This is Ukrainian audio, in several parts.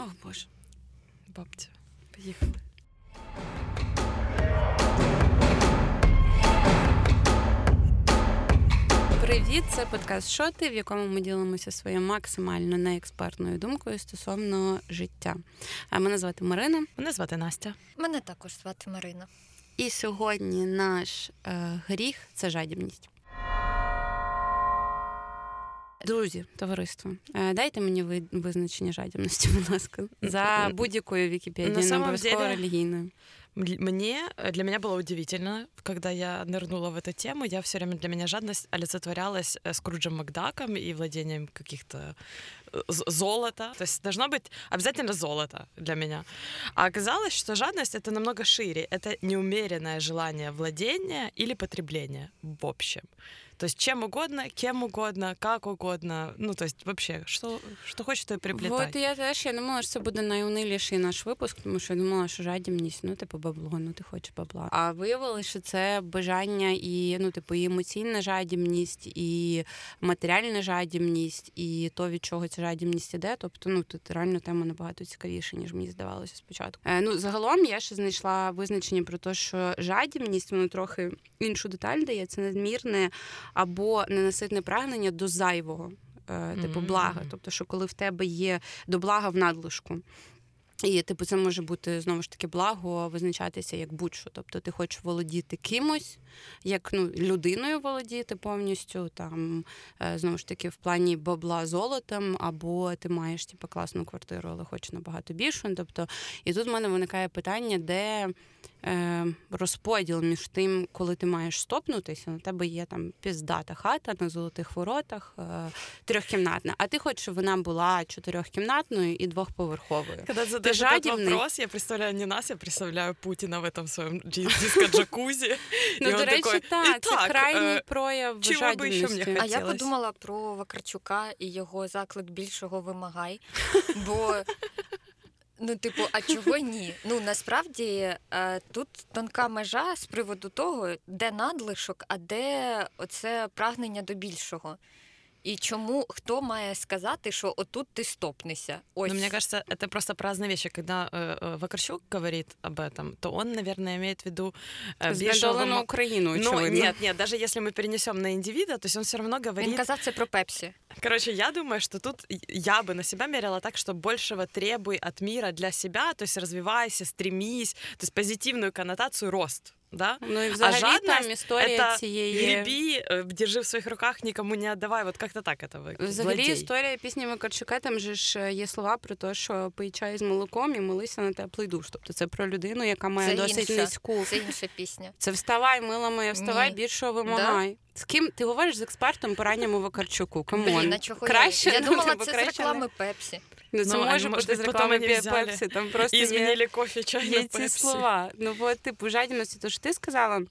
О, Боже. Бабця. Поїхали. Привіт, це подкаст Шоти, в якому ми ділимося своєю максимально неекспертною думкою стосовно життя. А мене звати Марина. Мене звати Настя. Мене також звати Марина. І сьогодні наш е, гріх це жадібність. Друзі, товариство, е, дайте мені ви- визначення жадібності, будь ласка, за будь-якою На Вікіпедією, не самом обов'язково деле- релігійною. М- Мне, для меня было удивительно, когда я нырнула в эту тему, я все время для меня жадность олицетворялась э, Скруджем Макдаком и владением каких-то э, з- золота. То есть должно быть обязательно золото для меня. А оказалось, что жадность это намного шире. Это неумеренное желание владения или потребления в общем. То есть чем угодно, кем угодно, как угодно. Ну, то есть вообще, что, что хочешь, то и приплетай. От я теж я думала, що це буде найуниліший наш випуск, тому що я думала, що жадібність, ну типу бабло, ну ти хочеш бабла. А виявилося, що це бажання і ну, типу, і емоційна жадібність, і матеріальна жадібність, і то, від чого ця жадібність іде. Тобто, ну тут реально тема набагато цікавіша, ніж мені здавалося спочатку. Е, ну, загалом я ще знайшла визначення про те, що жадібність воно трохи іншу деталь дає. Це надмірне або ненаситне прагнення до зайвого. е, Типу блага, тобто, що коли в тебе є до блага в надлишку. І, типу, це може бути знову ж таки благо визначатися як будь-що. Тобто ти хочеш володіти кимось, як ну, людиною володіти повністю, там е, знову ж таки в плані бабла золотом, або ти маєш типу, класну квартиру, але хочеш набагато більшу. Тобто, і тут в мене виникає питання, де розподіл між тим, коли ти маєш стопнутися, на тебе є там піздата хата на золотих воротах, е, трьохкімнатна, а ти хочеш, щоб вона була чотирьохкімнатною і двохповерховою. Когда ты задаешь этот жадебный? вопрос, я представляю не нас, я представляю Путина в этом своем диско-джакузи. Ну, І до он речі, такой, так, це «Ітак, крайній е, прояв чого би ще мені жадібності. А я Хотілось. подумала про Вакарчука і його заклик більшого вимагай. Бо, ну, типу, а чого ні? Ну насправді е, тут тонка межа з приводу того, де надлишок, а де оце прагнення до більшого. І чому хто має сказати, що отут ти стопнешся? Ось Но мне кажется, это просто про разные вещи. Когда э, э, Вакарчук говорит об этом, то он, наверное, имеет в виду э, більшого Знедолену вима- Україну, Ну, очевидно. нет, нет, даже если мы перенесем на индивида, то есть он все равно він говорит... казав це про Пепсі. Короче, я думаю, что тут я бы на себя мерила так, что большего требуй от мира для себя, то есть развивайся, стремись, то есть позитивную коннотацию рост, да? Ну і взагалі жадність там історія это цієї. Греби, э, держи в своих руках, никому не отдавай. Вот как-то так это вы. Взагалі владей. історія пісні Макарчука, там же ж е, є слова про те, що пий чай з молоком і молися на теплий душ. Тобто це про людину, яка має Це досить інша. низьку. Це інша пісня. Це вставай, мила моя, вставай, Ні. більшого вимагай. З ким ти говориш з експертом по ранньому Вакарчуку? Камон. Блін, а чого краще я? Я ну, думала, типу, це з краще не- реклами Пепсі. Ну, це Ну, може може бути з бути, реклами Пепсі. Там просто И є кофе, чай є на ці слова. Ну, от, типу, жадібності, то що ти сказала.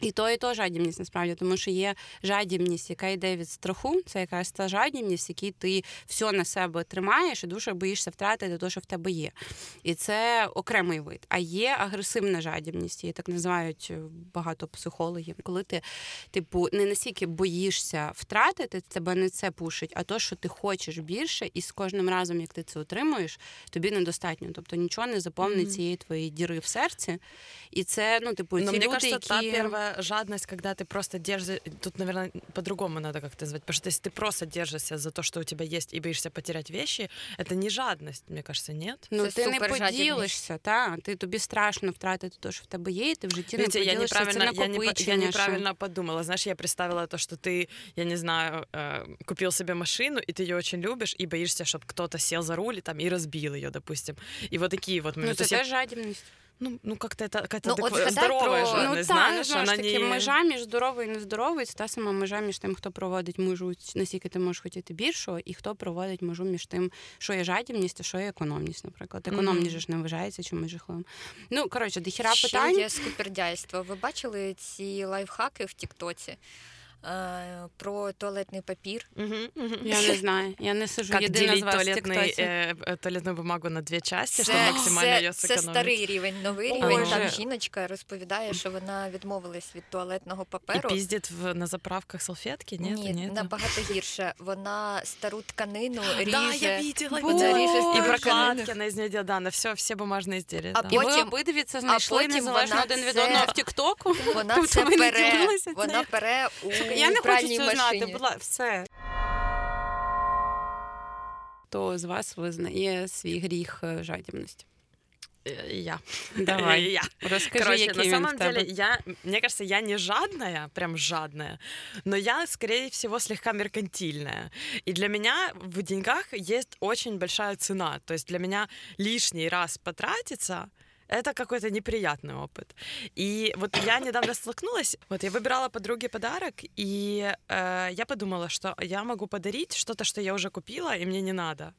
І то, і то жадібність насправді, тому що є жадібність, яка йде від страху. Це якраз та жадібність, якій ти все на себе тримаєш і дуже боїшся втратити те, що в тебе є. І це окремий вид. А є агресивна жадібність, її так називають е, багато психологів. Коли ти, типу, не настільки боїшся втратити, тебе не це пушить, а то, що ти хочеш більше, і з кожним разом, як ти це отримуєш, тобі недостатньо. Тобто нічого не заповнить цієї твоєї діри в серці. І це, ну, типу, ці Но люди, кажется, які... первая жадность, когда ты просто держишь... Тут, наверное, по-другому надо как-то назвать. Потому что если ты просто держишься за то, что у тебя есть, и боишься потерять вещи, это не жадность, мне кажется, нет? Ну, Це ти не супержадібність. поділишся, та ти тобі страшно втратити те, що в тебе є, і ти в житті Видите, не я поділишся. неправильно, це я, не, по- я накопичення. що- неправильно подумала. Знаешь, я представила то, что ты, я не знаю, э, купил себе машину, и ты ее очень любишь, и боишься, чтобы кто-то сел за руль и, там, и разбил ее, допустим. И вот такие вот моменты. Ну, То це есть я- теж жадібність. Ну, ну, как-то это какая-то Ну, адеква- згадай про- ну, знаешь, знову ж таки, не... межа між здоровою і нездоровою, це та сама межа між тим, хто проводить межу, наскільки ти можеш хотіти більшого, і хто проводить межу між тим, що є жадібність, а що є економність, наприклад. Економність же ж не вважається чимось жахливим. Ну, коротше, дохіра Ще є скупердяйство. Ви бачили ці лайфхаки в Тіктоці? е, про туалетний папір. Мгм, мгм. Я не знаю. Я не сижу Как єдина з делить вас в туалетный, Тіктоці. э, э, туалетную бумагу на две части, Це, чтобы максимально це, ее це сэкономить. старий рівень, новий Ой, рівень. Боже. Там жіночка розповідає, що вона відмовилась від туалетного И паперу. пиздит в, на заправках салфетки? Нет, Ні, нет. набагато гірше. Вона стару тканину ріже. Да, я видела. Вона видела. ріже И стару прокладки тканину. она из нее делает, да, на все, все бумажные изделия. А да. І ви Потім- обидві це знайшли потім незалежно вона один від це- одного в Тіктоку. Вона Тобто це ви не пере, ділилися вона цим? пере у Я не хочу пральній це знати, машині. була все. Хто з вас визнає свій гріх е, жадібності? Э, Я. Давай. Я. Розкажи, Короче, який на він самом в тебе. деле, я, мне кажется, я не жадная, прям жадная, но я, скорее всего, слегка меркантильная. И для меня в деньгах есть очень большая цена. То есть для меня лишний раз потратиться это какой-то неприятный опыт. И вот я недавно столкнулась, вот я выбирала подруге подарок, и э, я подумала, что я могу подарить что-то, что я уже купила, и мне не надо.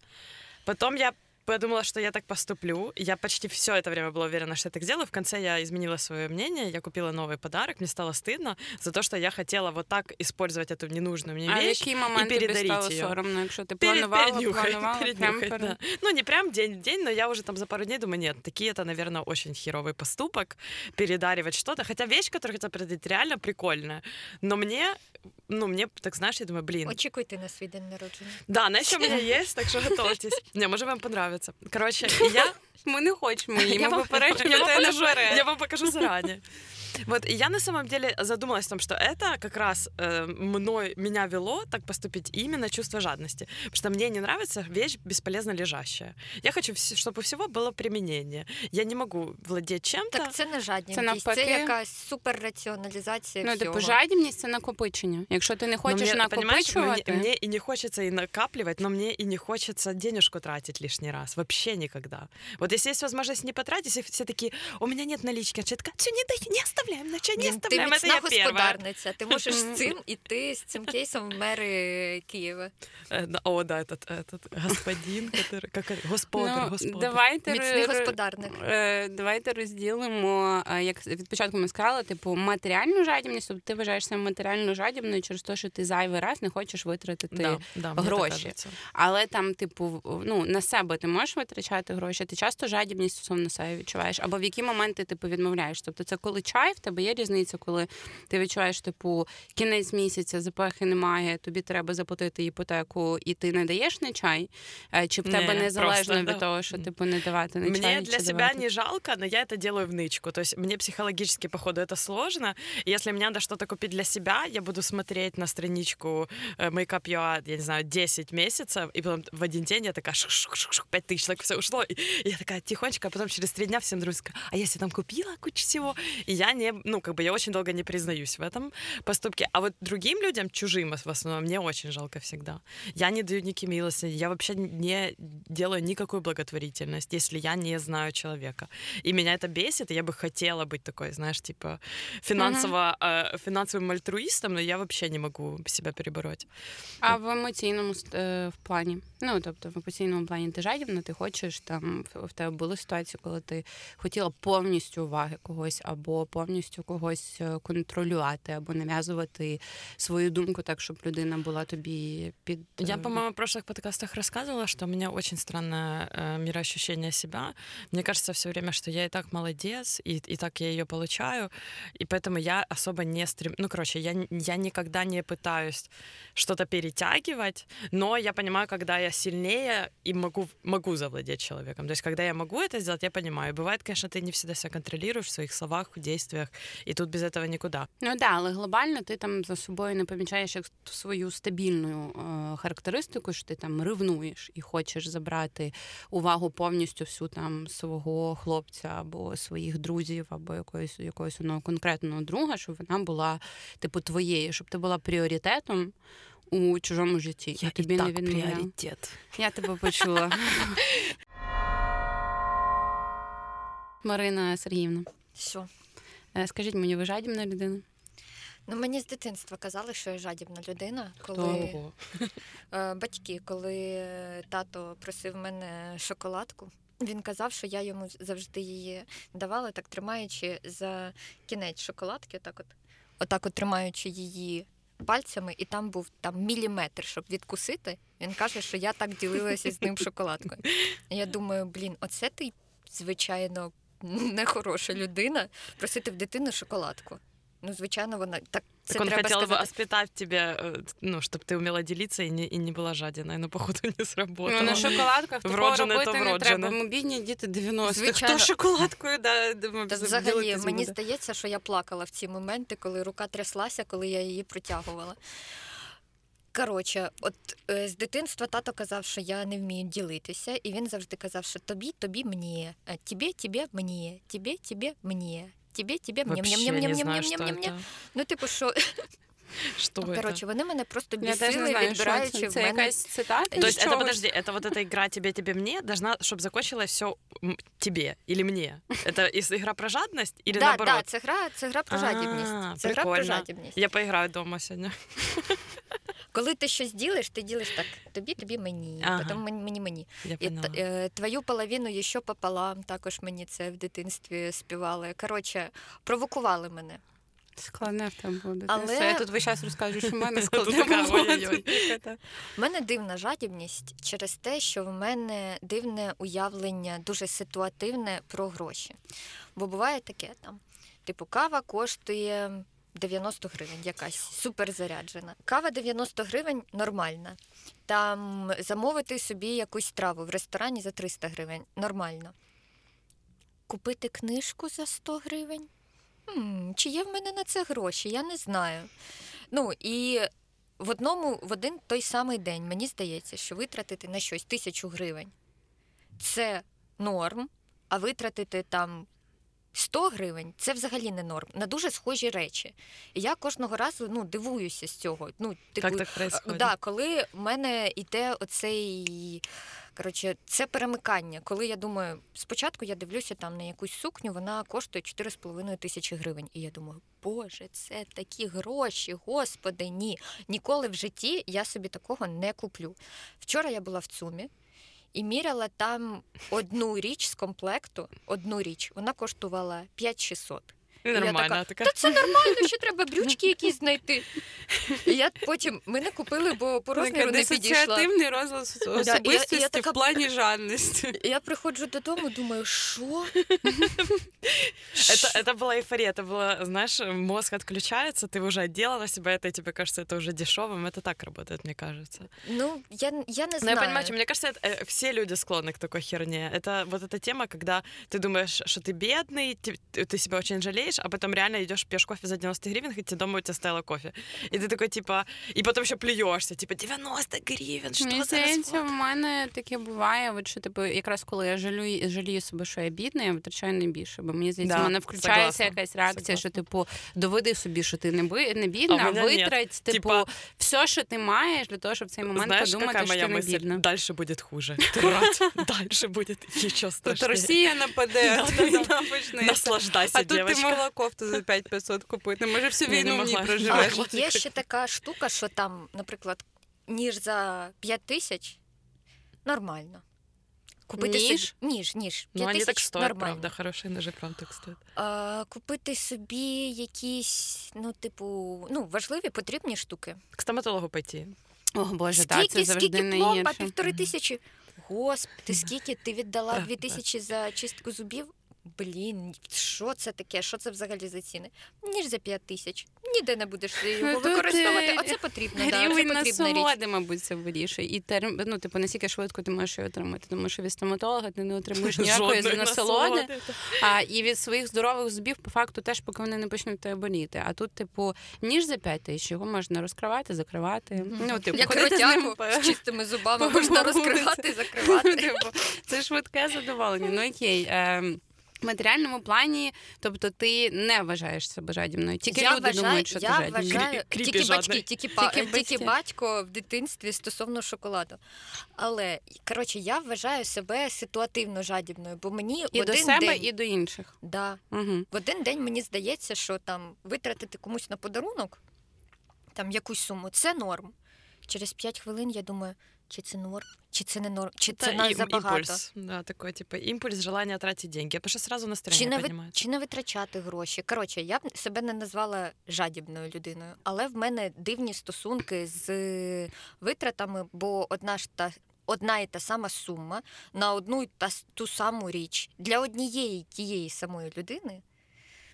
Потом я подумала, что я так поступлю. Я почти все это время была уверена, что я так сделаю. В конце я изменила свое мнение, я купила новый подарок, мне стало стыдно за то, что я хотела вот так использовать эту ненужную мне А в вещь. який момент тобі передаріть стало її. соромно, якщо ти Перед- планувала, переднюхать, планувала, прям переднюхать, перед... да. Ну, не прям день в день, но я уже там за пару дней думаю, нет, такие это, наверное, очень херовый поступок, передаривать что-то. Хотя вещь, которую хотела передать, реально прикольная. Но мне, ну, мне, так знаешь, я думаю, блин, Очікуйте на свій день народження. да, она еще у меня есть, так что готовьтесь. Не, может, вам Понравится. Короче, я Ми не хочемо її, ми попереджуємо я вам покажу- бере. Я вам покажу заранее. Вот, и я на самом деле задумалась о том, что это как раз э, мной, меня вело так поступить именно чувство жадности. Потому что мне не нравится вещь бесполезно лежащая. Я хочу, чтобы у всего было применение. Я не могу владеть чем-то. Так це не жадність, Це це, навпаки. якась суперраціоналізація Ну, всього. типу, жадібність це накопичення. Якщо ти не Но хочеш мне, понимаешь, накопичувати, мне, мне и не хочется и накапливать, но мне и не хочется денежку тратить лишний раз. Вообще никогда. Вот если есть возможность не потратить, если все такие, у меня нет налички, а такая, все, не, дай, не оставляем, на что не Блін, ти оставляем, это міцна я первая. господарниця. Ти можеш з цим іти з цим кейсом в мери Києва. Э, да, О, да, этот, этот господин, который, как это, господар, ну, господар. давайте, Міцний р- господарник. е, давайте розділимо, е, як від початку ми сказали, типу, матеріальну жадібність, тобто ти вважаєшся матеріально жадібною через те, що ти зайвий раз не хочеш витратити да, да, мне так гроші. кажется. Але там, типу, в- ну на себе ти можеш витрачати гроші. Ти часто жадібність стосовно себе відчуваєш, або в які моменти типу відмовляєш. Тобто, це коли чай, в тебе є різниця, коли ти відчуваєш, типу, кінець місяця, запахи немає, тобі треба заплатити іпотеку, і ти не даєш на чай, Е, чи в тебе Не, незалежно просто, від да. того, що типу не давати на чай. Мне для чи себя давати? не жалко, но я это делаю в нычку. То есть мне психологически, походу, это сложно. И если мне надо что-то купить для себя, я буду смотреть на страничку э, Makeup UA, я не знаю, 10 месяцев, и потом в один день я такая, шук-шук-шук, 5 тысяч, так все ушло. И я такая тихонечко, а потом через три дня всем друзьям скажу, а я себе там купила кучу всего. И я не, ну, как бы я очень долго не признаюсь в этом поступке. А вот другим людям, чужим в основном, мне очень жалко всегда. Я не даю никакие милости, я вообще не делаю никакую благотворительность, если я не знаю человека. И меня это бесит, и я бы хотела быть такой, знаешь, типа финансово, э, финансовым альтруистом, но я вообще не могу себя перебороть. А в емоційному е, в плані, ну тобто в емоційному плані ти жадібна, ти хочеш там в в тебе були ситуації, коли ти хотіла повністю уваги когось, або повністю когось е, контролювати, або нав'язувати свою думку так, щоб людина була тобі під Я, по-моему, в прошлых подкастах рассказывала, что у меня очень странное э, мироощущение себя. Мне кажется все время, что я и так молодец, и, и так я ее получаю, и поэтому я особо не стрем... Ну, короче, я, я никогда не пытаюсь что-то перетягивать, но я понимаю, когда я сильнее и могу, могу завладеть человеком. То есть, когда я могу это сделать, я понимаю. Бывает, конечно, ты не всегда себя контролируешь в своих словах, в действиях, и тут без этого никуда. Ну да, але глобально ти там за собою не помічаєш як свою стабільну е, характеристику, що ти там ревнуєш і хочеш забрати увагу повністю всю там свого хлопця або своїх друзів, або якоїсь якогось одного конкретного друга, щоб вона була типу твоєю, щоб ти була пріоритетом у чужому житті. Я і тобі не так відмовляла. приоритет. Я тебе почула. Марина Сергіївна, Що? Е, скажіть мені, ви жадібна людина? Ну мені з дитинства казали, що я жадібна людина, коли Ого. е, батьки, коли тато просив мене шоколадку. Він казав, що я йому завжди її давала, так тримаючи за кінець шоколадки, отак от, отак от тримаючи її пальцями, і там був там міліметр, щоб відкусити. Він каже, що я так ділилася з ним шоколадкою. Я думаю, блін, оце ти, звичайно, нехороша людина просити в дитину шоколадку. Ну, звичайно, вона так. Це Так он треба хотел бы сказати. воспитать тебя, э, ну, чтобы ты умела делиться и не, и не была жадиной, но походу не Ну, сработало. на шоколадках такого Вроджене, то робити не вроджене. треба. Ми бідні діти 90-х. Звичайно. Хто шоколадкою да, Та взагалі, мені здається, що я плакала в ці моменти, коли рука тряслася, коли я її протягувала. Коротше, от е, з дитинства тато казав, що я не вмію ділитися, і він завжди казав, що тобі, тобі мені, а тобі, тобі мені, тобі, тобі мені, тобі, тобі мені. мені, мені, мені, мені, мені, мені. Ну, типу, що Что это? коротше, вони мене просто Я теж не бісили, знаю, що відбираючи це. в Це мене. якась цитата? То з есть это, чогось? подожди, это вот эта игра тебе, тебе, мне должна, чтобы закончилось все тебе или мне? Это из игра про жадность или Да, наоборот? да, це гра, це гра про А, жадібність. Це гра про прикольно. жадібність. Я поиграю дома сегодня. Коли ти щось ділиш, ти ділиш так: тобі, тобі, мені, Ага. потім мені, мені, мені. Я І поняла. т- е, твою половину ще пополам, також мені це в дитинстві співали. Коротше, провокували мене. Складне в тебе буде. Але- Але... Я тут весь час розкажу, що в мене складне було. У мене дивна жадібність через те, що в мене дивне уявлення, дуже ситуативне про гроші. Бо буває таке там: типу, кава коштує 90 гривень, якась суперзаряджена. Кава 90 гривень нормальна. Там замовити собі якусь страву в ресторані за 300 гривень нормально. Купити книжку за 100 гривень? Чи є в мене на це гроші? Я не знаю. Ну і в одному в один той самий день мені здається, що витратити на щось тисячу гривень це норм, а витратити там 100 гривень це взагалі не норм. На дуже схожі речі. І я кожного разу ну, дивуюся з цього. Ну, типу, Как так? Да, коли в мене йде оцей. Коротше, це перемикання. Коли я думаю, спочатку я дивлюся там на якусь сукню, вона коштує 4,5 тисячі гривень. І я думаю, боже, це такі гроші, господи, ні. Ніколи в житті я собі такого не куплю. Вчора я була в ЦУМі і міряла там одну річ з комплекту, одну річ, вона коштувала 5600. И я Нормально. така, такая, Та це нормально, ще треба брючки якісь знайти. І я потім ми не купили, бо по розміру не підійшла. Дисоціативний розлад я- я особистості така- в плані жадності. І я приходжу додому, думаю, що? Это, это была эйфория, это было, знаешь, мозг отключается, ты уже отделала себя это, и тебе кажется это уже дешевым. Это так работает, мне кажется. Ну, я, я не Но знаю. я понимаю, что, мне кажется, это, э, все люди склонны к такой херне. Это вот эта тема, когда ты думаешь, что ты бедный, ты, ты себя очень жалеешь, а потом реально идешь пьешь кофе за 90 гривен, хотя дома у тебя стояло кофе. И ты такой, типа, и потом еще плюешься, типа, 90 гривен, что Мені за здається, в мене таке буває, от що типу, якраз коли я жалюю, жалію себе, що я бідна, я витрачаю найбільше. Бо мені здається, Да, в мене включається согласна, якась реакція, согласна. що типу доведи собі, що ти не би не А бідна, мене витрать, типу, Типа- все, що ти маєш, для того, щоб в цей момент Знаешь, подумати, що ти не бідна. Дальше будет хуже. Дальше будет еще Тут страшнее. Росія нападе, а Да-да-да. Наслаждайся, А тут ти девочка. Могла кофту за 5500 купити. Може, всю війну в ній могла. А, проживеш. Є ще така штука, що там, наприклад, ніж за 5 тисяч нормально. Купити Ніж? собі ніж, ніж. Ну, 5 так тисяч стоят, нормально. правда. Хорошие ножи, правда, так стоят. А, купити собі якісь, ну, типу, ну, важливі, потрібні штуки. К стоматологу пойти. О, Боже, так, це скільки, завжди скільки пломба? Півтори тисячі. Господи, скільки ти віддала дві тисячі за чистку зубів? Блін, що це таке? Що це взагалі за ціни? Ніж за п'ять тисяч. Ніде не будеш його використовувати. е, А це потрібно, да, це потрібна річ. мабуть, це вирішує. І терм... ну, типу, наскільки швидко ти можеш її отримати. Тому що від стоматолога ти не отримуєш ніякої насолоди. А і від своїх здорових зубів, по факту, теж поки вони не почнуть тебе боліти. А тут, типу, ніж за п'ять тисяч, його можна розкривати, закривати. Ну, типу, Як ротяку з чистими зубами можна розкривати, закривати. Типу, це швидке задоволення. Ну окей. В матеріальному плані, тобто ти не вважаєш себе жадібною. Тільки я люди вважаю, думають, що я ти жадібна. вважаю, Кріпі тільки батьки, тільки, па- Тільки тільки, батько в дитинстві стосовно шоколаду. Але коротше, я вважаю себе ситуативно жадібною, бо мені І в до себе, день, і до інших. да, Угу. в один день мені здається, що там витратити комусь на подарунок, там якусь суму, це норм. Через 5 хвилин я думаю, Чи це норм? Чи це не норм? Чи Это це нас забагато? импульс. Да, такой, типа, импульс, желание тратить деньги. Потому что сразу Чи настроение не, чи не витрачати гроші? Коротше, я б себе не назвала жадібною людиною, але в мене дивні стосунки з витратами, бо одна ж та. Одна і та сама сума на одну і та ту саму річ для однієї тієї самої людини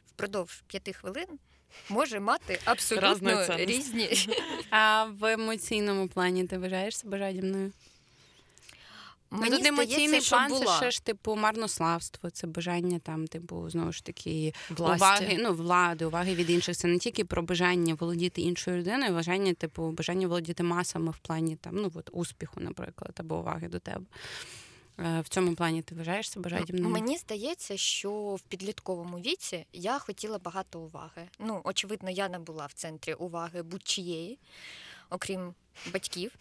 впродовж п'яти хвилин може мати абсолютно різні. А в емоційному плані ти вважаєш себе жадібною? Мені ну, тут емоційний план була. це ще ж типу марнославство, це бажання там, типу, знову ж таки, Власти. уваги, ну, влади, уваги від інших. Це не тільки про бажання володіти іншою людиною, бажання, типу, бажання володіти масами в плані там, ну, от, успіху, наприклад, або уваги до тебе. Е, В цьому плані ти вважаєш себе жадібною? Мені здається, що в підлітковому віці я хотіла багато уваги. Ну, очевидно, я не була в центрі уваги будь-чиєї, окрім батьків,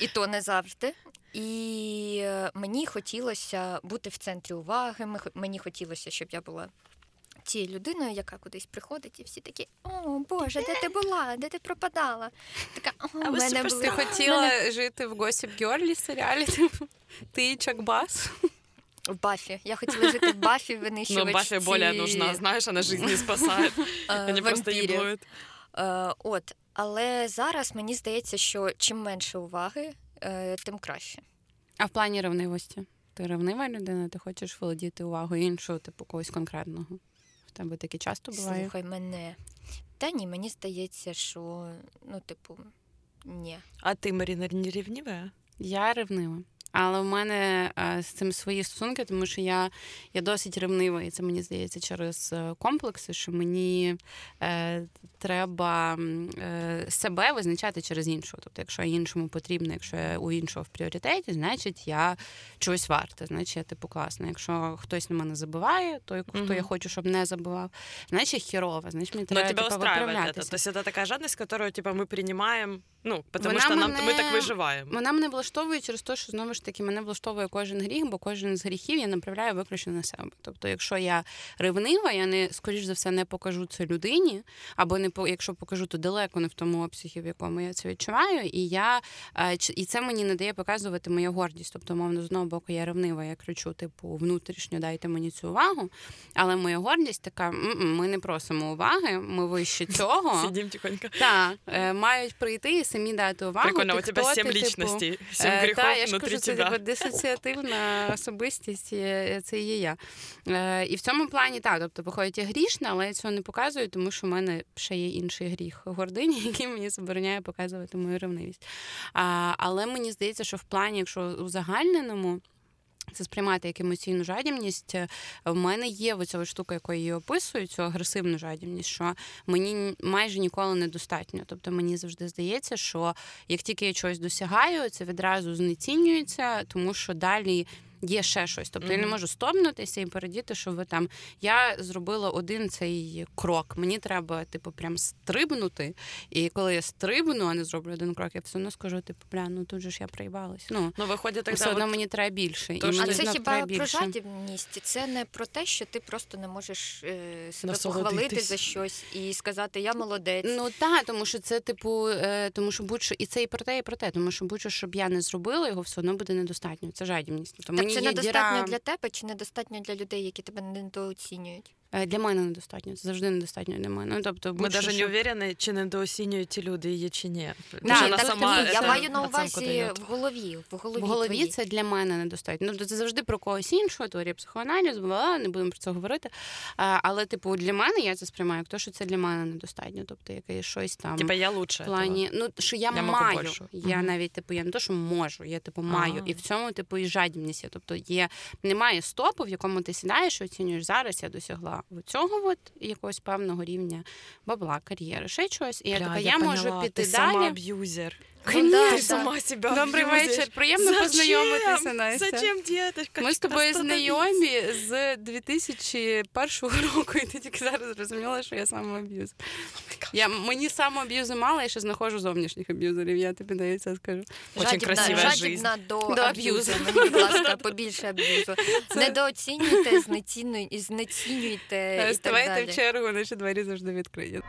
і то не завжди. І е, мені хотілося бути в центрі уваги. Мені хотілося, щоб я була тією людиною, яка кудись приходить, і всі такі: О, Боже, де ти була? Де ти пропадала? Така, о, А ви мене суперстар- Ти хотіла мене- жити в Gossip Girl серіалі? Типу, ти і Чак Бас? в Бафі. Я хотіла жити в Бафі, винищувачці... Но Баффи более нужна, знаешь, она жизни спасает, е, они просто вампірів. Е, от, але зараз мені здається, що чим менше уваги, е, тим краще. А в плані ревнивості? Ти ревнива людина, ти хочеш володіти увагою іншого, типу когось конкретного. Тебе таке часто буває? Слухай мене. Та ні, мені здається, що ну, типу, ні. А ти Маріна, не ревнивая? Я ревнива. Але в мене е, з цим свої стосунки, тому що я, я досить ревнива, і це мені здається через е, комплекси, що мені е, треба м, е, себе визначати через іншого. Тобто, якщо я іншому потрібно, якщо я у іншого в пріоритеті, значить я чогось варта, значить я типу класна. Якщо хтось на мене забиває, то хто Мгм. я хочу, щоб не забивав, значить хірова, значить мені Но треба тебя типу, устраивает это. виправлятися. То есть это такая жадность, которую типа мы принимаем, ну, потому Вона что нам, мене- мы так выживаем. Вона мене влаштовує через те, що знову ж таки мене влаштовує кожен гріх, бо кожен з гріхів я направляю виключно на себе. Тобто, якщо я ревнива, я не скоріш за все не покажу це людині, або не по якщо покажу, то далеко не в тому обсязі, в якому я це відчуваю. І я е, і це мені не дає показувати мою гордість. Тобто, мовно, з одного боку, я ревнива, я кричу, типу, внутрішньо дайте мені цю увагу. Але моя гордість така: ми не просимо уваги, ми вище цього. Сидим тихонько. Так, е, мають прийти і самі дати увагу. Прикольно, ти у тебе сім сім типу, личностей, семь Е, грехов та, я ж кажу, це типу, дисоціативна особистість, це є я. Е, і в цьому плані так, тобто виходить я грішна, але я цього не показую, тому що в мене ще є інший гріх гордині, який мені забороняє показувати мою ревнивість. А, але мені здається, що в плані, якщо у загальненому. Це сприймати як емоційну жадібність. е, В мене є оця штука, якою її описують, цю агресивну жадібність, що мені майже ніколи недостатньо. Тобто мені завжди здається, що як тільки я чогось досягаю, це відразу знецінюється, тому що далі. Є ще щось, тобто я не можу стомнутися і передіти, що ви там. Я зробила один цей крок. Мені треба, типу, прям стрибнути. І коли я стрибну, а не зроблю один крок, я все одно скажу, типу, бля, ну тут же ж я проїбалась. Ну Но выходит все одно вот мені треба більше. то, і що А це хіба про більше. жадібність? Це не про те, що ти просто не можеш е, себе похвалити за щось і сказати Я молодець. Ну так, тому що це, типу, е, тому що будь-що, і це і про те, і про те, тому що будь-що, щоб я не зробила, його все одно буде недостатньо. Це жадібність. Так мені це недостатньо діра... для тебе чи недостатньо для людей, які тебе недооцінюють? Е, Для мене недостатньо. Це завжди недостатньо для мене. Ну, тобто, будь-що, даже не щоб- чи недооцінюють ті люди її чи ні. Да, Тому ні, так сама ні, я маю на увазі в голові. В голові, В голові це для мене недостатньо. Ну, це завжди про когось іншого, теорія психоаналізу, бла, не будемо про це говорити. А, але, типу, для мене я це сприймаю як те, що це для мене недостатньо. Тобто, якесь щось там. Типа я лучше. В плані, ну що я, Я маю. Я навіть типу, я не то, що можу, я типу маю. А. І в цьому, типу, і жадібність. Тобто є немає стопу, в якому ти сідаєш і оцінюєш зараз. Я досягла цього от якогось певного рівня бабла, кар'єри, ще чогось. І я Бля, така, я, можу поняла, піти ти далі. самоаб'юзер. Ну, да, Ты да. сама себя Добрий абьюзишь. вечір. Приємно Зачем? познайомитися, Настя. Зачем, деточка? Ми з тобою знайомі з 2001 року, і ти тільки зараз зрозуміла, що я самоаб'юз. Я, мені самоаб'юзу мало, я ще знаходжу зовнішніх аб'юзерів, я тобі це скажу. Очень жадібна, красивая жадібна до, До аб'юзу. аб'юзу. Мені, будь ласка, побільше аб'юзу. Недооцінюйте, знецінюйте, знецінюйте і так Ставайте далі. в чергу, наші двері завжди відкриті.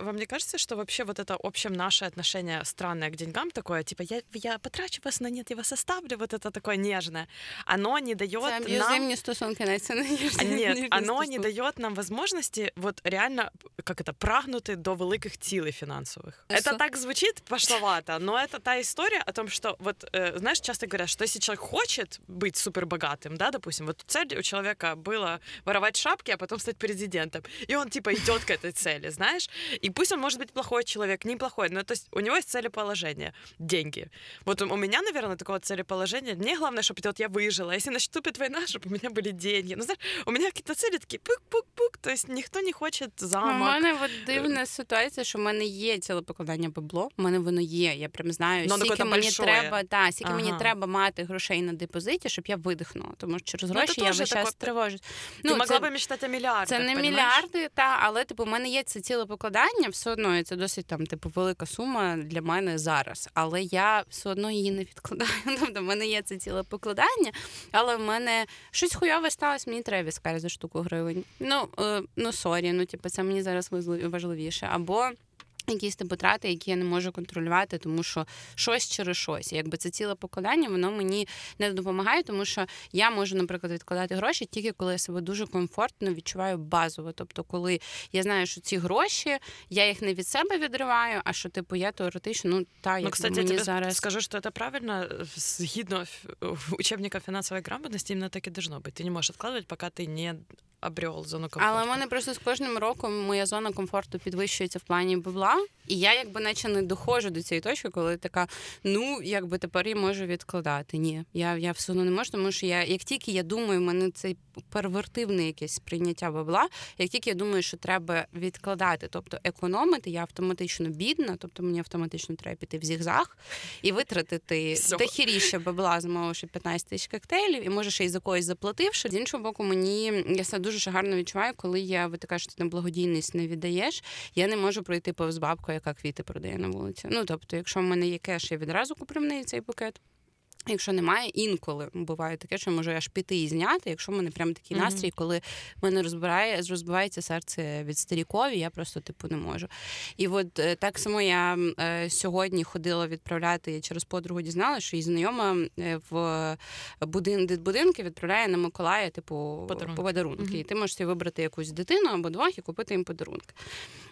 вам не кажется, что вообще вот это общем наше отношение странное к деньгам такое, типа я, я потрачу вас, но нет, я вас оставлю, вот это такое нежное, оно не дает Це нам... аб'юзивні стосунки, навіть це не є. А Нет, ніжні оно не стосунки. дает нам возможности вот реально, как это, прагнути до великих цілей фінансових. Ну, Это со- так звучит пошловато, но это та история о том, что вот, э, знаешь, часто говорят, что если человек хочет быть супербогатым, да, допустим, вот цель у человека была воровать шапки, а потом стать президентом, и он типа идет к этой цели, знаешь, и пусть он может быть плохой человек, неплохой, но то есть у него есть целеположение, деньги. Вот у у меня, наверное, такого целеположения, мне главное, чтобы вот я выжила, если наступит война, чтобы у меня были деньги. Ну, знаешь, у меня какие-то цели такие пук-пук-пук, то есть никто не хочет У замок. мене от дивна ситуація, що в мене є ціле покладання бабло. У мене воно є. Я прям знаю, Ну, скільки таке мені большое. треба, та, скільки мені Ага. треба мати грошей на депозиті, щоб я видихнула. Тому що через Ну, гроші це я теж весь час таке- тривожусь. Ты могла це, бы мечтать о миллиардах, це не понимаешь? мільярди, та, але типу, у мене є це ціле покладання, все одно це досить там, типу, велика сума для мене зараз. Але я все одно її не відкладаю. Тобто, в мене є це цілепокладання, але в мене щось хуйове сталося, мені треба віскар за штуку гривень. Ну, е, ну sorry, ну типу, це мені зараз важливіше. Або якісь типу трати, які я не можу контролювати, тому що щось через щось. І Якби це ціле покладання, воно мені не допомагає, тому що я можу, наприклад, відкладати гроші тільки коли я себе дуже комфортно відчуваю базово. Тобто, коли я знаю, що ці гроші, я їх не від себе відриваю, а що типу я теоретично, ну та Ну, якби кстати, я мені тебе зараз скажу, что это правильно. э, Згідно ф- учебника финансовой грамотности, именно так и должно быть. Ты не можешь откладывать, пока ты не обрел зону комфорта. Але в мене просто з кожним роком моя зона комфорту підвищується в плані бабла, і я якби наче не доходжу до цієї точки, коли така, ну якби тепер я можу відкладати. Ні, я, я все одно не можу, тому що я як тільки я думаю, в мене цей первертивне якесь сприйняття бабла, як тільки я думаю, що треба відкладати, тобто економити, я автоматично бідна, тобто мені автоматично треба піти в зігзаг і витратити Всьо. дохіріще бабла, замовивши 15 тисяч коктейлів, і може ще й за когось заплативши. З іншого боку, мені я себе дуже гарно відчуваю, коли я ви така, що ти на благодійність не віддаєш. Я не можу пройти повз бабку, яка квіти продає на вулиці. Ну тобто, якщо в мене є кеш, я відразу куплю в неї цей букет. Якщо немає, інколи буває таке, що можу аж піти і зняти, якщо в мене прям такий Мгм. настрій, коли в мене розбирає, розбивається серце від старікові, я просто типу не можу. І от е, так само я е, сьогодні ходила відправляти через подругу, дізналася, що її знайома е, в будин, дитбудинки відправляє на Миколая, типу, Подарунки. подарунки. Мгм. І ти можеш вибрати якусь дитину або двох і купити їм подарунки.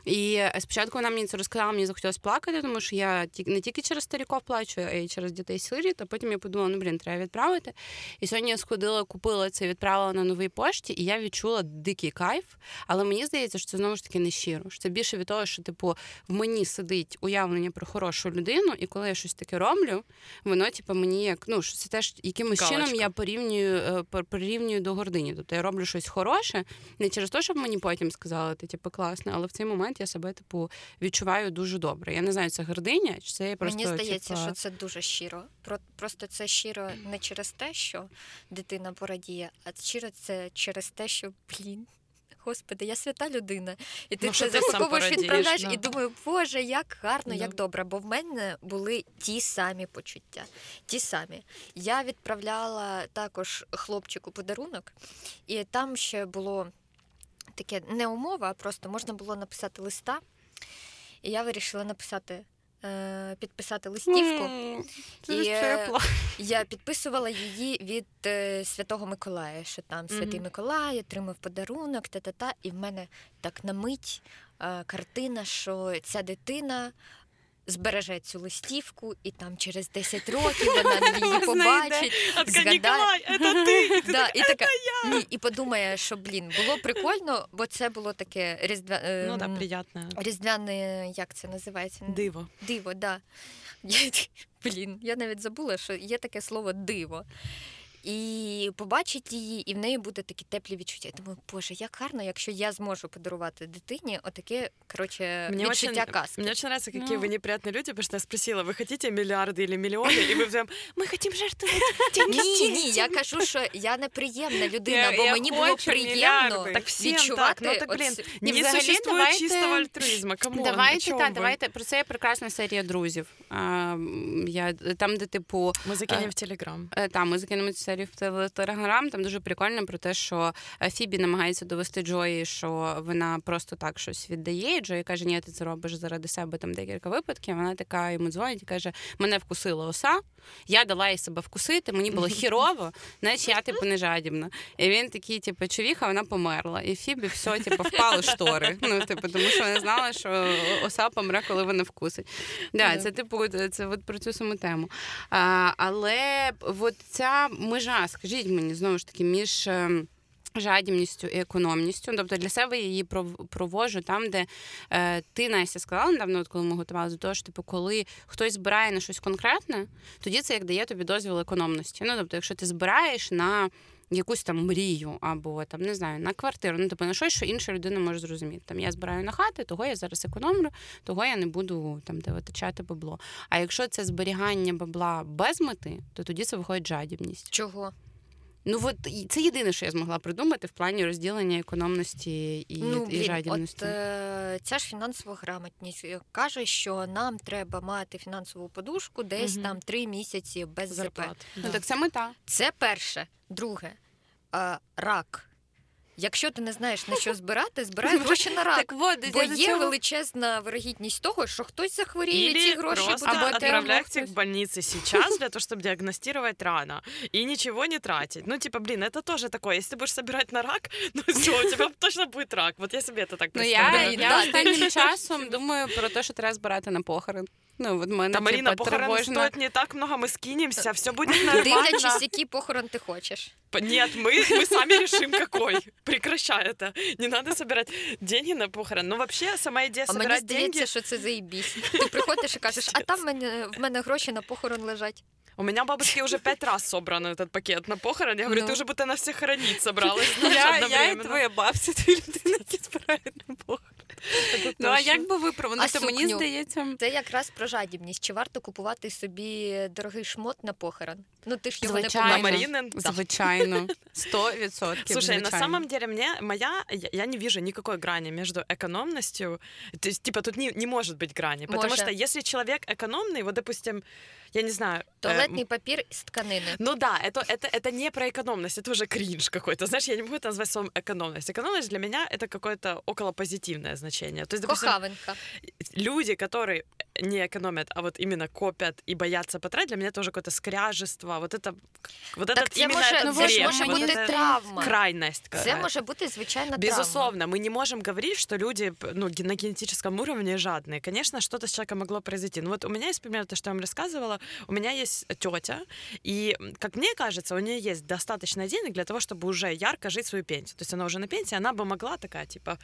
І е, спочатку вона мені це розказала, мені захотілося плакати, тому що я не тільки через старіков плачу, а й через дітей сиріт. А потім я подумала, ну блін, треба відправити. І сьогодні я сходила, купила це, відправила на новій пошті, і я відчула дикий кайф. Але мені здається, що це знову ж таки не щиро. Що це більше від того, що типу в мені сидить уявлення про хорошу людину, і коли я щось таке роблю, воно типу мені як ну що це теж якимось чином я порівнюю е, порівнюю до гордині. Тобто я роблю щось хороше, не через те, щоб мені потім сказали, ти типу класно, але в цей момент я себе типу відчуваю дуже добре. Я не знаю, це гординя, чи це я просто Мені здається, типа, що це дуже щиро. Про- Просто це щиро не через те, що дитина порадіє, а щиро це через те, що блін. Господи, я свята людина. І ти Ну, це запаковуєш, відправляєш да. і думаю, боже, як гарно, Да. як добре. Бо в мене були ті самі почуття. Ті самі. Я відправляла також хлопчику подарунок, і там ще було таке не умова, а просто можна було написати листа. І я вирішила написати, е, підписати листівку. Mm, Це І, тепло. Я підписувала її від е, Святого Миколая, що там Святий Мгм. Миколай отримав подарунок, та-та-та. І в мене так на мить е, картина, що ця дитина. Збереже цю листівку, і там через 10 років вона її побачить, згадає. Это ты! Да, і така ні, і подумає, що блін, було прикольно, бо це було таке різдвя... е, Ну да, м, приятно. різдвяне, як це називається? Диво. Диво, да. Блін, я навіть забула, що є таке слово диво І побачить її, і в неї буде такі теплі відчуття. Я думаю, боже, як гарно, якщо я зможу подарувати дитині отаке, коротше, Мне відчуття очень, казки. мне очень нравится, какие Ну. вы неприятные люди, потому что я спросила, вы хотите миллиарды или миллионы? И вы прям, мы хотим жертвовать Ні, ні, я кажу, що я неприємна людина, Я- бо я мені було хочу приємно мільярди. Так всем відчувати. так, ну так, блин, оце- Ні, не взагалі, существует давайте- чистого альтруизма. Камон, о Давайте, чём та, вы? давайте про це є прекрасна серія друзів. А, м, я, там, де типу, Мы закинем Е, в Телеграм. Е, Та, ми закинемо цю серію в телеграм. Там дуже прикольно про те, що е, Фібі намагається довести Джої, що вона просто так щось віддає. І Джої каже, ні, ти це робиш заради себе там декілька випадків. Вона така йому дзвонить і каже: мене вкусила оса, я дала їй себе вкусити, мені було хірово, значить я типу не жадібна. І він такий, типу, човіха, вона померла. І Фібі все, типу, впали штори. Ну, типу, тому що вона знала, що оса помре, коли вона вкусить. Да, Це типу, це от про цю саму тему. А, Але от ця межа, скажіть мені, знову ж таки, між. Ем, жадібністю і економністю, тобто для себе я її провожу там, де е, ти Настя, сказала недавно, от коли ми готували до того, що типу, коли хтось збирає на щось конкретне, тоді це як дає тобі дозвіл економності. Ну тобто, якщо ти збираєш на якусь там мрію, або там не знаю, на квартиру, ну тобто на щось, що інша людина може зрозуміти. Там я збираю на хати, того я зараз економлю, того я не буду там де витрачати бабло. А якщо це зберігання бабла без мети, то тоді це виходить жадібність. Чого? Ну от це єдине, що я змогла придумати в плані розділення економності і ну, і жадібності. От, е, Ця ж фінансова грамотність каже, що нам треба мати фінансову подушку десь угу. там три місяці без зарплат. Ну так це мета. Це перше, друге е, рак. Якщо ти не знаєш на що збирати, збирай гроші на рак. Так, вот, Бо є цього... величезна вирогідність того, що хтось захворіє, Или ці гроші просто будуть отправляйте в больницы сейчас для того, чтобы диагностировать рано и ничего не тратить. Ну, типа, блин, это тоже такое. Если ты будешь собирать на рак, ну все, у тебя точно будет рак. Вот я себе это так представляю. Ну, я, я останнім часом думаю про те, що треба збирати на похорон. Ну, от мене, Та Маріна, типа, похорон тривожно. стоит не так много, мы скинемся, все будет нормально. Дивлячись, який похорон ти хочеш. Нет, мы, мы сами решим, какой. Прекращай это. Не надо собирать деньги на похорон. Ну, вообще, сама идея а собирать деньги... мені здається, що це заїбісь. Ти приходиш і кажеш, а там в мене, в мене гроші на похорон лежать. У меня бабушки уже пять раз собран этот пакет на похорон. Я говорю, ну. ты уже будто на все хоронить собралась. Я, я і твоя бабця, твої людини, які збирають на похорон. Ну а як би ви про а мені здається, це якраз про жадібність. Чи варто купувати собі дорогий шмот на похорон? Ну ты ж его звичайно, не Звичайно, сто відсотків. Слушай, звичайно. на самом деле мне моя, я, я не вижу никакой грани между экономностью, то есть типа тут не, не может быть грани, потому может. что если человек экономный, вот допустим, я не знаю. Туалетный э, папир из тканины. Ну да, это, это, это не про экономность, это уже кринж какой-то. Знаешь, я не могу это назвать словом экономность. Экономность для меня это какое-то около позитивное значение. То есть, допустим, Кохавенко. люди, которые не экономят, а вот именно копят и боятся потратить, для меня тоже какое-то скряжество. Вот это вот так этот, це именно може, ну, може вот бути травма. крайность. Це може бути звичайна Безусловно, мы не можем говорить, что люди ну, на генетическом уровне жадные. Конечно, что-то с человеком могло произойти. Но вот у меня есть пример, то, что я вам рассказывала. У меня есть тетя, и, как мне кажется, у нее есть достаточно денег для того, чтобы уже ярко жить свою пенсию. То есть она уже на пенсии, она бы могла такая, типа,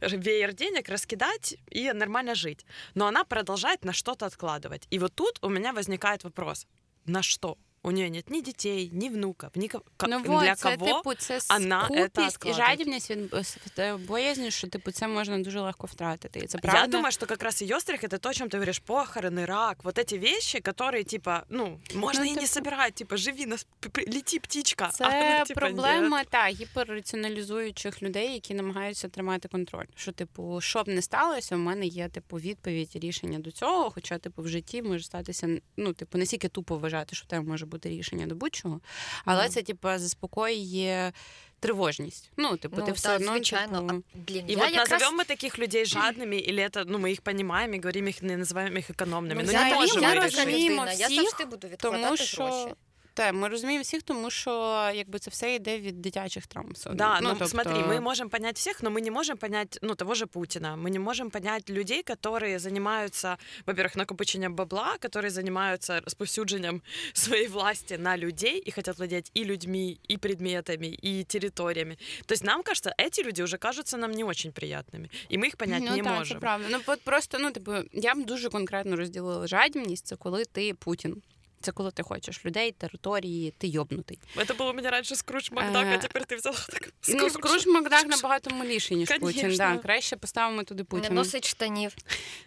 веер денег раскидать и нормально жить. Но она продолжает на что-то откладывать. И вот тут у меня возникает вопрос, на что? У нее нет ні дітей, ні внуків, ні ну, вот, для це, кого типу, це вона скупість і жадібність від боязні, що типу це можна дуже легко втратити. це правда? Я думаю, що якраз ее страх это то, о чем ты говоришь, похороны, рак, вот эти вещи, которые, типа, ну, можно ну, и типу... не собирать, типа, живи, нас, лети птичка. Це а, ну, типа, проблема та гіперраціоналізуючих людей, які намагаються тримати контроль. Що, типу, що б не сталося, у мене є типу відповідь і рішення до цього. Хоча, типу, в житті може статися, ну, типу, настільки тупо вважати, що в тебе може бути рішення до будь-чого, але mm. це типу, заспокоює. Тривожність. Ну, типу, ну, ти все одно, звичайно. Типу... А, блін, і я от якраз... назовем мы таких людей жадными, или это, ну, мы их понимаем и говорим их, не называем их экономными. Ну, ну я, не можем я розуміємо всіх, я завжди буду відкладати тому, що... гроші. Так, ми розуміємо всіх, тому що якби це все йде від дитячих травм. Да, ну, ну тобто... смотри, мы можем понять всех, но мы не можем понять, ну, того же Путина. Мы не можем понять людей, которые занимаются, во-первых, накопичением бабла, которые занимаются расповсюджением своей власти на людей и хотят владеть и людьми, и предметами, и территориями. То есть нам кажется, эти люди уже кажутся нам не очень приятными, и мы их понять ну, не так, можем. Це правда. Ну от просто ну типу, я б дуже конкретно розділила жадібність, це коли ти Путін. Це коли ти хочеш людей, території, ти йобнутий. Це було мені раніше Скруч Макдак, а тепер ти взяла так. Ну, Скруч Макдак набагато миліший, ніж Путін. Да, Краще поставимо туди Путіна. Не носить штанів.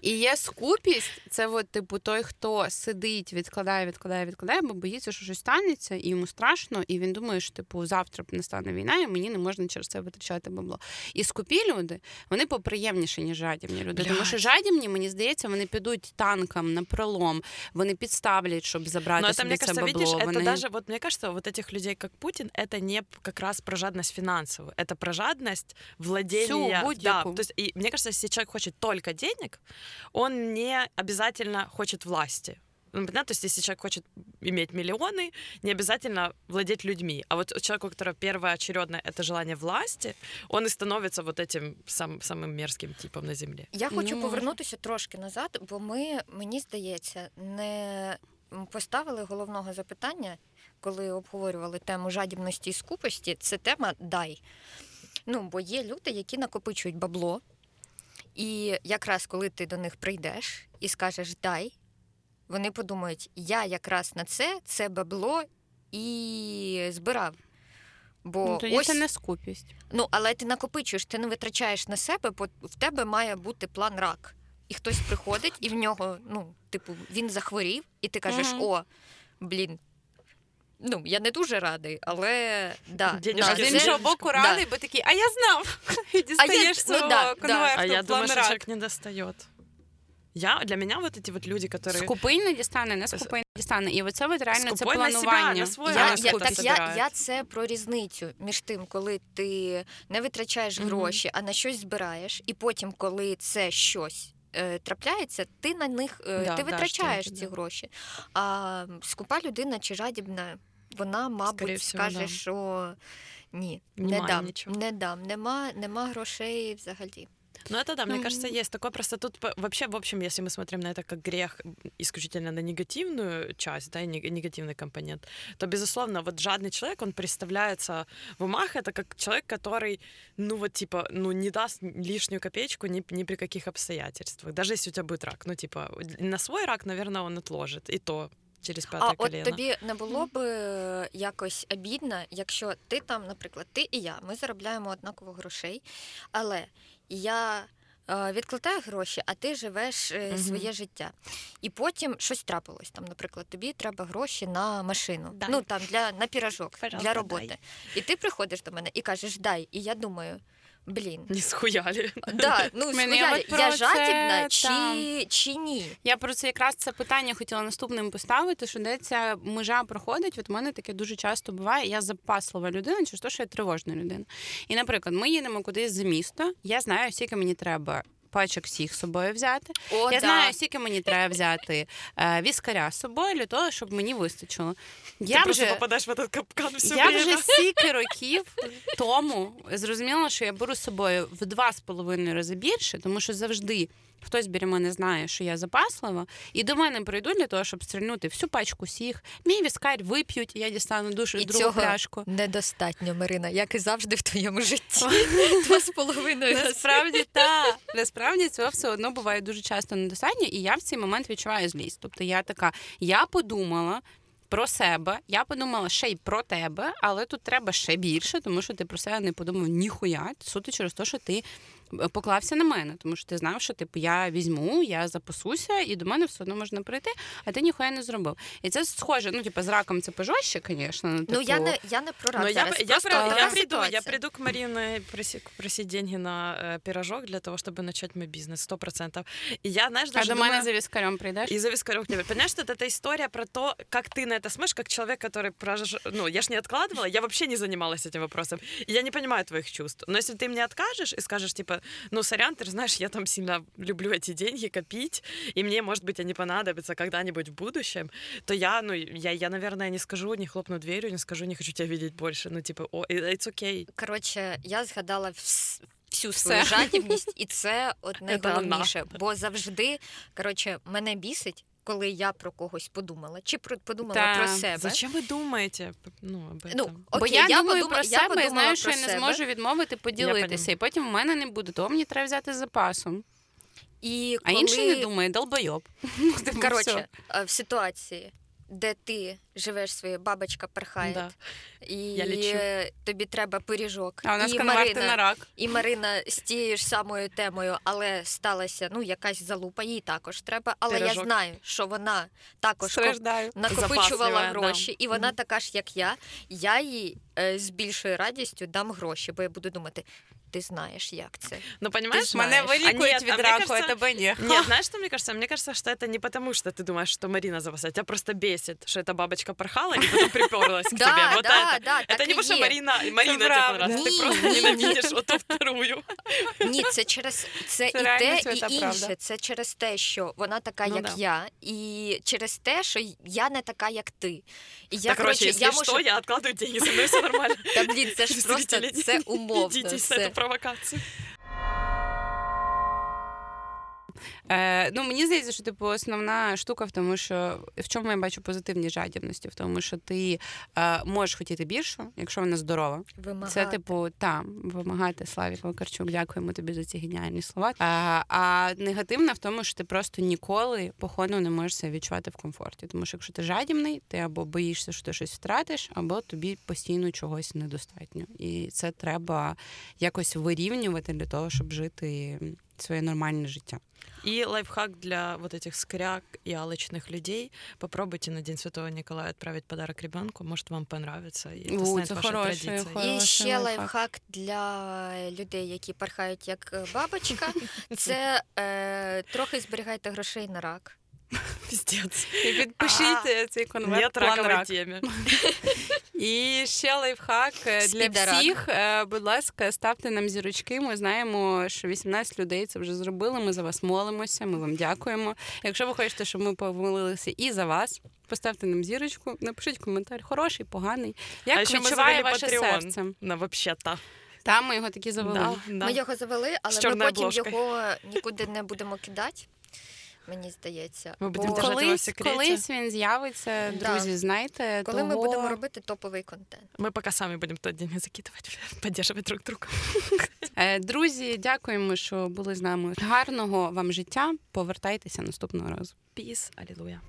І є скупість, це от, типу, той, хто сидить, відкладає, відкладає, відкладає, бо боїться, що щось станеться, і йому страшно, і він думає, що типу завтра настане війна, і мені не можна через це витрачати бабло. І скупі люди, вони поприємніші, ніж жадібні люди. Блядь. Тому що жадібні, мені здається, вони підуть танкам на пролом, вони підставлять, щоб забрати забрати Но это, собі мне це кажется, бабло. видишь, это Вони... даже, вот мне кажется, вот этих людей, как Путин, это не п- как раз про жадность финансовую, это про жадность владения. да, будь-яку. то есть, и мне кажется, если человек хочет только денег, он не обязательно хочет власти. Ну, понятно, то есть если человек хочет иметь миллионы, не обязательно владеть людьми. А вот человеку, у которого первоочередное это желание власти, он и становится вот этим сам, самым мерзким типом на земле. Я хочу Ну, повернутися трошки назад, бо ми, мені здається, не поставили головного запитання, коли обговорювали тему жадібності і скупості. Це тема дай. Ну, бо є люди, які накопичують бабло, і якраз коли ти до них прийдеш і скажеш дай, вони подумають, я якраз на це це бабло і збирав. Бо Ну, тоді ось це не скупість. Ну, але ти накопичуєш, ти не витрачаєш на себе, бо в тебе має бути план рак. І хтось приходить, і в нього, ну, типу, він захворів, і ти кажеш: Мгм. о, блін. Ну, я не дуже радий, але да, А з іншого це- боку да. радий, бо такий, а я знав. І дістаєш ну, свого да, да. конверту, А я думаю, что человек не достает. Я, для меня вот эти вот люди, которые... Скупий не дістане, не скупий не дістане. І оце от реально це Скупой на себе, планування. на Я, я, так я, я це про різницю між тим, коли ти не витрачаєш Мгм. гроші, а на щось збираєш, і потім, коли це щось трапляється, ти на них е, Да, ти да, витрачаєш штуки, ці да. гроші. А скупа людина чи жадібна, вона, мабуть, Скорее скаже, да. що ні, не дам, нічого. не дам, нема, нема грошей взагалі. Ну, это да, мне Мгм. кажется, есть такое. Просто тут по- вообще, в общем, если мы смотрим на это как грех м, исключительно на негативную часть, да, и нег- негативный компонент, то, безусловно, вот жадный человек, он представляется в умах, это как человек, который, ну, вот, типа, ну, не даст лишнюю копеечку ни, ни при каких обстоятельствах. Даже если у тебя будет рак. Ну, типа, на свой рак, наверное, он отложит. И то через пятое А от колено. тобі не було б е, якось обідно, якщо ти там, наприклад, ти і я, ми заробляємо однаково грошей, але я е, відкладаю гроші, а ти живеш Мгм. своє життя. І потім щось трапилось. Там, наприклад, тобі треба гроші на машину, Дай. ну там для на піражок Пожалуйста, для роботи. дай. І ти приходиш до мене і кажеш дай. І я думаю, блін. Не схуяли. Да, ну Мені схуяли, я це жадібна чи, там. чи ні? Я про це якраз це питання хотіла наступним поставити, що де ця межа проходить. От в мене таке дуже часто буває. Я запаслива людина, через те, що я тривожна людина. І, наприклад, ми їдемо кудись за місто. Я знаю, скільки мені треба. Пачок всіх з собою взяти. О, я да. знаю, скільки мені треба взяти е, віскаря з собою для того, щоб мені вистачило. Я просто вже, попадеш в этот капкан все я время. вже стільки років тому зрозуміла, що я беру з собою в два з половиною рази більше, тому що завжди хтось біля мене знає, що я запаслива, і до мене прийдуть для того, щоб стрільнути всю пачку всіх. Мій віскарь вип'ють, я дістану душу І другу цього пляшку. недостатньо, Марина, як і завжди в твоєму житті. Два з половиною. Насправді так. Насправді цього все одно буває дуже часто недостатньо, і я в цей момент відчуваю злість. Тобто я така, я подумала. Про себе, я подумала ще й про тебе, але тут треба ще більше, тому що ти про себе не подумав ніхуя, суто через те, що ти поклався на мене, тому що ти знав, що типу я візьму, я запасуся, і до мене все одно можна прийти, а ти ніхуя не зробив. І це схоже, ну типу, з раком це пожорстче, звісно. Ну, Ну, я типу, не, я не про рак Но я, зараз. я, Просто про- така я приду, я ситуація. приду к Марине просить, просить деньги на э, пирожок для того, чтобы начать мой бизнес, сто процентов. И я, знаешь, а даже до думаю... мене за віскарем прийдеш? И за вискарек тебе. Понимаешь, что это история про то, как ты на это смотришь, как человек, который прож... Ну, я ж не откладывала, я вообще не занималась этим вопросом. И я не понимаю твоих чувств. Но если ты мне откажешь и скажешь, типа, ну, сорян, ты же знаешь, я там сильно люблю эти деньги копить, и мне, может быть, они понадобятся когда-нибудь в будущем, то я, ну, я, я, наверное, не скажу, не хлопну дверью, не скажу, не хочу тебя видеть больше. Ну, типа, о, it's okay. Коротше, я згадала вс- всю Все. свою жадібність, і це от Це найголовніше. Бо завжди, коротше, мене бісить, коли я про когось подумала, чи про подумала Та, про себе. Зачем ви думаєте? ну, об этом? Ну, Бо я, я думаю подума- про я себе і подумала знаю, що я не себе. зможу відмовити поділитися. І потім в мене не буде, то мені треба взяти з запасом. І А коли... інший не думає, долбойоб. Ну, типу, Коротше, е, в ситуації, де ти живеш своєю бабочка перхає, Да. і Я тобі треба пиріжок. А у нас і Марина, на рак. І Марина з тією ж самою темою, але сталася ну якась залупа, їй також треба. Але я знаю, що вона також Страждаю. накопичувала Запаслива, да. гроші, і вона така ж, як я. Я їй з більшою радістю дам гроші, бо я буду думати, ти знаєш, як це. Ну, понимаешь, Мене знаешь, а вилікують нет, від а мне раку, а кажется- тебе ні. Нет, знаешь, что мне кажется? Мне кажется, что это не потому, что ты думаешь, что Марина за вас, а тебя просто бесит, что эта бабочка порхала и потом приперлась к Да, тебе. Вот да, это. да, Это так не і потому, что є. Марина, Марина тебе правда. понравилась, Ні, ты просто ні, ненавидишь вот ту вторую. Ні, це через це, Це і реально те, свята і правда. інше. Це через те, що вона така, Ну як да. я, і через те, що я не така, як ти. І я так, короче, коротше, если я что, можу. я откладываю деньги, со мной все нормально. Та блін, це ж просто це умовно. Це. эту провокацию. Е, ну, мені здається, що типу основна штука в тому, що в чому я бачу позитивність жадібності, в тому, що ти е, можеш хотіти більше, якщо вона здорова. Вимагати. Це, типу, там вимагати Славік Вакарчук. Дякуємо тобі за ці геніальні слова. А, а негативна в тому, що ти просто ніколи по ходу не можеш себе відчувати в комфорті. Тому що якщо ти жадібний, ти або боїшся, що ти щось втратиш, або тобі постійно чогось недостатньо. І це треба якось вирівнювати для того, щоб жити своє нормальне життя. И лайфхак для вот этих скряг и алочных людей. Попробуйте на День Святого Николая отправить подарок ребенку. Может, вам понравится. И это О, станет это вашей хорошая традицией. хо- І Хороший ще лайфхак. лайфхак для людей, які порхають як е, бабочка, це е, трохи зберігайте грошей на рак. Пиздец. І підпишіть цей конверт план рак. І ще лайфхак е, для всіх. Е, Будь ласка, ставте нам зірочки. Ми знаємо, що 18 людей це вже зробили. Ми за вас молимося. Ми вам дякуємо. Якщо ви хочете, щоб ми помолилися і за вас. Поставте нам зірочку, напишіть коментар, хороший, поганий. Як а мы відчуває ваше Patreon. серце? На вообще-то. Там ми його такі завели. Да, да. Ми його завели, але ми потім обложкою. його нікуди не будемо кидати. Мені здається. Ми будемо Бо Колись, колись він з'явиться, Да. друзі, коли коли ми будемо робити топовий контент. Ми поки самі будемо тоді не закидувати, підтримувати друг друга. Е, Друзі, дякуємо, що були з нами. Гарного вам життя. Повертайтеся наступного разу. Піс, аллилуйя.